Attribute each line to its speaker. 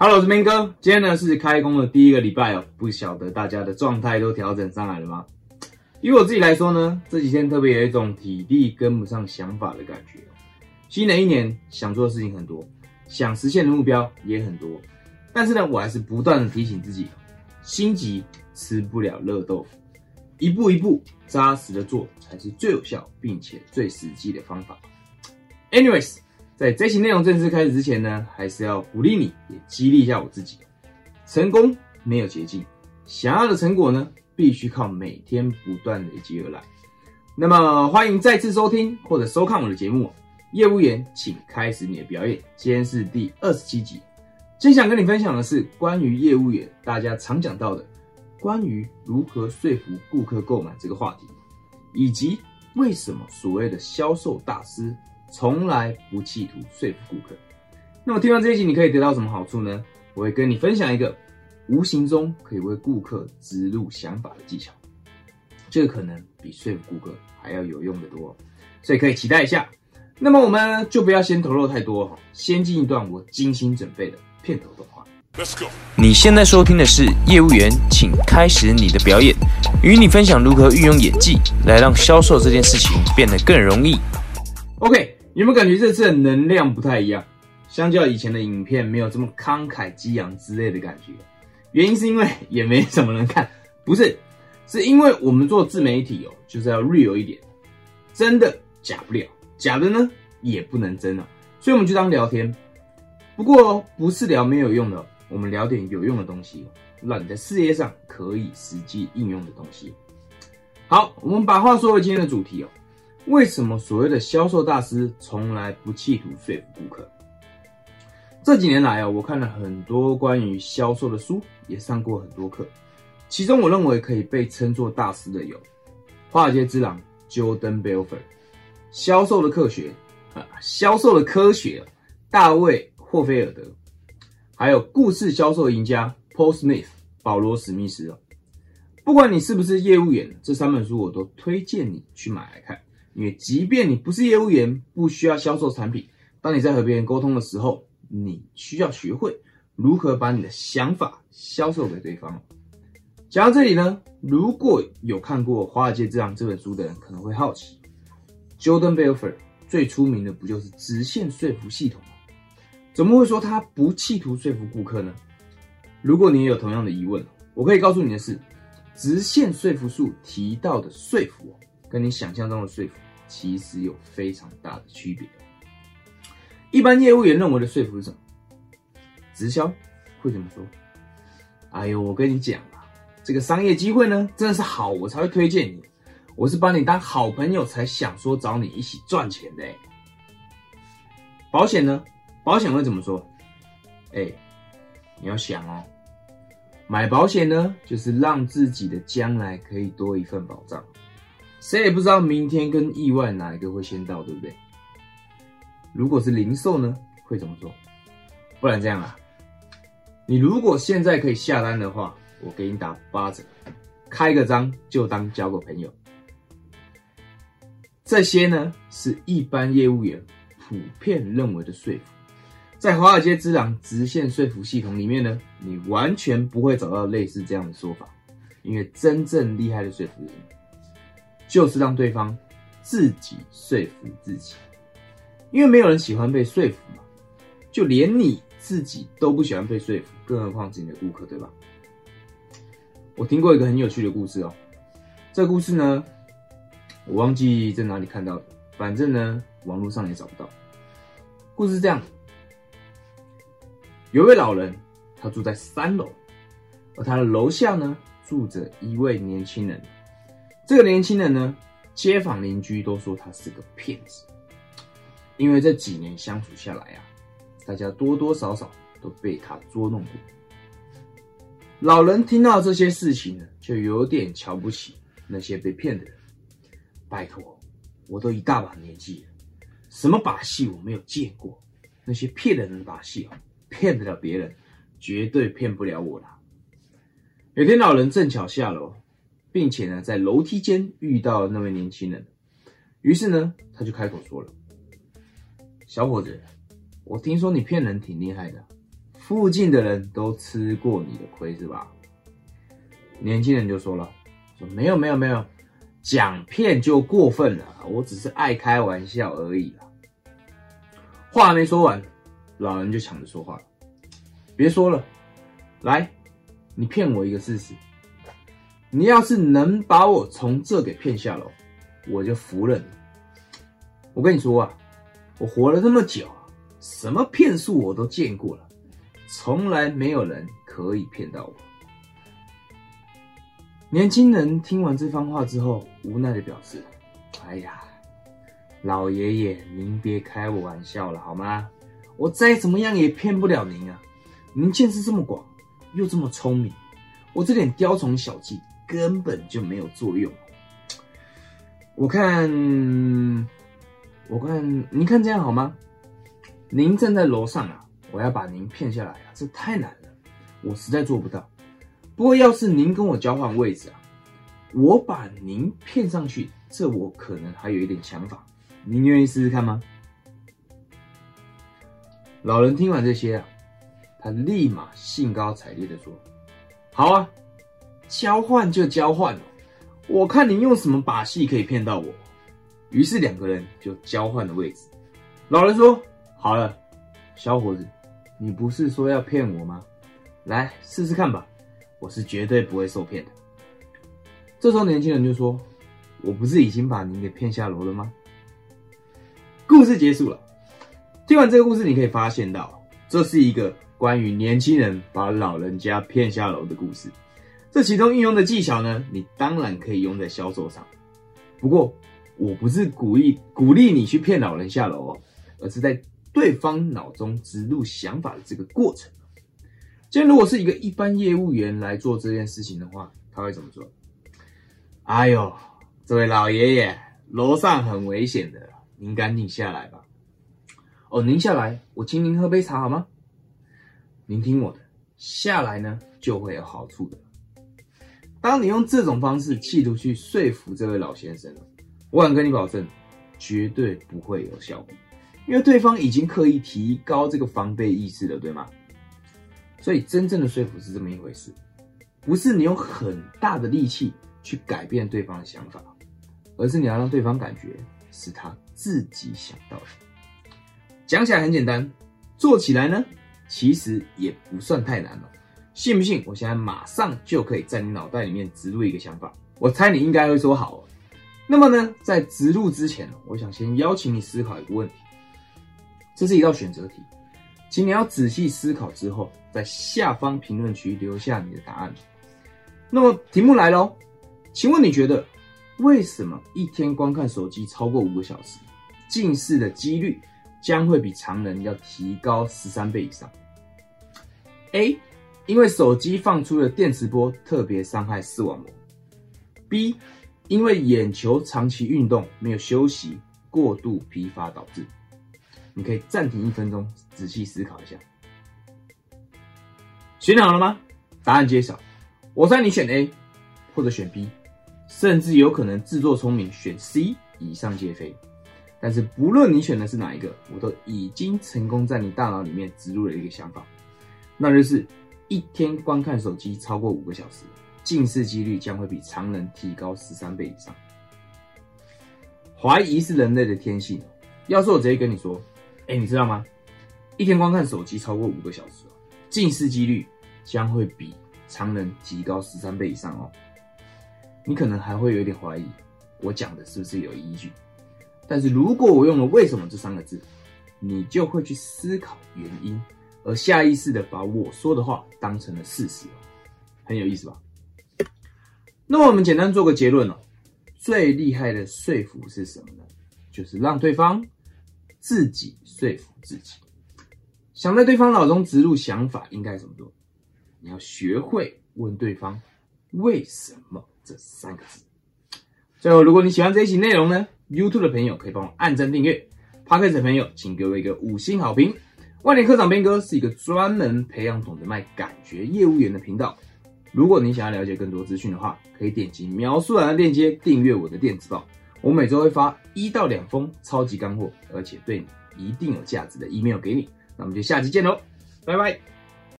Speaker 1: Hello，我是明哥。今天呢是开工的第一个礼拜哦，不晓得大家的状态都调整上来了吗？以我自己来说呢，这几天特别有一种体力跟不上想法的感觉。新的一年想做的事情很多，想实现的目标也很多，但是呢，我还是不断的提醒自己，心急吃不了热豆腐，一步一步扎实的做才是最有效并且最实际的方法。Anyways。在这期内容正式开始之前呢，还是要鼓励你，也激励一下我自己。成功没有捷径，想要的成果呢，必须靠每天不断累积而来。那么，欢迎再次收听或者收看我的节目。业务员，请开始你的表演。今天是第二十七集，今天想跟你分享的是关于业务员大家常讲到的，关于如何说服顾客购买这个话题，以及为什么所谓的销售大师。从来不企图说服顾客。那么听完这一集，你可以得到什么好处呢？我会跟你分享一个无形中可以为顾客植入想法的技巧，这个可能比说服顾客还要有用的多，所以可以期待一下。那么我们就不要先透露太多哈，先进一段我精心准备的片头动画。
Speaker 2: Let's go。你现在收听的是业务员，请开始你的表演，与你分享如何运用演技来让销售这件事情变得更容易。
Speaker 1: OK。有没有感觉这次的能量不太一样？相较以前的影片，没有这么慷慨激昂之类的感觉。原因是因为也没什么人看，不是，是因为我们做自媒体哦，就是要 real 一点，真的假不了，假的呢也不能真啊，所以我们就当聊天。不过不是聊没有用的，我们聊点有用的东西，让你在事业上可以实际应用的东西。好，我们把话说回今天的主题哦。为什么所谓的销售大师从来不企图说服顾客？这几年来啊，我看了很多关于销售的书，也上过很多课。其中，我认为可以被称作大师的有《华尔街之狼》Jordan Belfort，《销售的科学》啊，《销售的科学》大卫霍菲尔德，还有《故事销售赢家》Paul Smith 保罗史密斯哦。不管你是不是业务员，这三本书我都推荐你去买来看。因为即便你不是业务员，不需要销售产品，当你在和别人沟通的时候，你需要学会如何把你的想法销售给对方。讲到这里呢，如果有看过《华尔街之狼》这本书的人，可能会好奇，Jordan Belfort 最出名的不就是直线说服系统吗？怎么会说他不企图说服顾客呢？如果你也有同样的疑问，我可以告诉你的是，直线说服术提到的说服，跟你想象中的说服。其实有非常大的区别。一般业务员认为的说服是什么？直销会怎么说？哎呦，我跟你讲啊，这个商业机会呢，真的是好，我才会推荐你。我是把你当好朋友才想说找你一起赚钱的。保险呢？保险会怎么说？哎，你要想哦，买保险呢，就是让自己的将来可以多一份保障。谁也不知道明天跟意外哪一个会先到，对不对？如果是零售呢，会怎么做？不然这样啊，你如果现在可以下单的话，我给你打八折，开个张就当交个朋友。这些呢，是一般业务员普遍认为的说服，在华尔街之狼直线说服系统里面呢，你完全不会找到类似这样的说法，因为真正厉害的说服人。就是让对方自己说服自己，因为没有人喜欢被说服嘛，就连你自己都不喜欢被说服，更何况是你的顾客，对吧？我听过一个很有趣的故事哦，这个故事呢，我忘记在哪里看到的，反正呢，网络上也找不到。故事是这样：有位老人，他住在三楼，而他的楼下呢，住着一位年轻人。这个年轻人呢，街坊邻居都说他是个骗子，因为这几年相处下来啊，大家多多少少都被他捉弄过。老人听到这些事情呢，就有点瞧不起那些被骗的人。拜托，我都一大把年纪了，什么把戏我没有见过？那些骗人的把戏啊，骗得了别人，绝对骗不了我啦。有天，老人正巧下楼。并且呢，在楼梯间遇到了那位年轻人，于是呢，他就开口说了：“小伙子，我听说你骗人挺厉害的，附近的人都吃过你的亏是吧？年轻人就说了，说没有没有没有，讲骗就过分了，我只是爱开玩笑而已啦。话还没说完，老人就抢着说话了，别说了，来，你骗我一个试试。你要是能把我从这给骗下楼，我就服了你。我跟你说啊，我活了这么久，什么骗术我都见过了，从来没有人可以骗到我。年轻人听完这番话之后，无奈的表示：“哎呀，老爷爷，您别开我玩笑了好吗？我再怎么样也骗不了您啊！您见识这么广，又这么聪明，我这点雕虫小技根本就没有作用。我看，我看，您看这样好吗？您站在楼上啊，我要把您骗下来啊，这太难了，我实在做不到。不过要是您跟我交换位置啊，我把您骗上去，这我可能还有一点想法。您愿意试试看吗？老人听完这些啊，他立马兴高采烈的说：“好啊，交换就交换了，我看你用什么把戏可以骗到我。”于是两个人就交换了位置。老人说：“好了，小伙子，你不是说要骗我吗？来试试看吧，我是绝对不会受骗的。”这时候年轻人就说：“我不是已经把您给骗下楼了吗？”故事结束了。听完这个故事，你可以发现到，这是一个关于年轻人把老人家骗下楼的故事。这其中运用的技巧呢，你当然可以用在销售上。不过，我不是鼓励鼓励你去骗老人下楼哦，而是在对方脑中植入想法的这个过程。今天如果是一个一般业务员来做这件事情的话，他会怎么做？哎呦，这位老爷爷，楼上很危险的，您赶紧下来吧。哦，您下来，我请您喝杯茶好吗？您听我的，下来呢就会有好处的。当你用这种方式企图去说服这位老先生我敢跟你保证，绝对不会有效果，因为对方已经刻意提高这个防备意识了，对吗？所以真正的说服是这么一回事，不是你用很大的力气去改变对方的想法，而是你要让对方感觉是他自己想到的。讲起来很简单，做起来呢，其实也不算太难了。信不信？我现在马上就可以在你脑袋里面植入一个想法。我猜你应该会说好。那么呢，在植入之前，我想先邀请你思考一个问题。这是一道选择题，请你要仔细思考之后，在下方评论区留下你的答案。那么题目来喽，请问你觉得为什么一天观看手机超过五个小时，近视的几率？将会比常人要提高十三倍以上。A，因为手机放出的电磁波特别伤害视网膜。B，因为眼球长期运动没有休息，过度疲乏导致。你可以暂停一分钟，仔细思考一下。选好了吗？答案揭晓。我猜你选 A，或者选 B，甚至有可能自作聪明选 C，以上皆非。但是不论你选的是哪一个，我都已经成功在你大脑里面植入了一个想法，那就是一天观看手机超过五个小时，近视几率将会比常人提高十三倍以上。怀疑是人类的天性，要是我直接跟你说，哎，你知道吗？一天观看手机超过五个小时，近视几率将会比常人提高十三倍以上哦。你可能还会有点怀疑，我讲的是不是有依据？但是如果我用了“为什么”这三个字，你就会去思考原因，而下意识的把我说的话当成了事实，很有意思吧？那我们简单做个结论哦，最厉害的说服是什么呢？就是让对方自己说服自己，想在对方脑中植入想法，应该怎么做？你要学会问对方“为什么”这三个字。最后，如果你喜欢这一期内容呢？YouTube 的朋友可以帮我按赞订阅，Podcast 的朋友请给我一个五星好评。万年科长边哥是一个专门培养懂得卖感觉业务员的频道。如果你想要了解更多资讯的话，可以点击描述栏的链接订阅我的电子报。我每周会发一到两封超级干货，而且对你一定有价值的 email 给你。那我们就下期见喽，拜拜。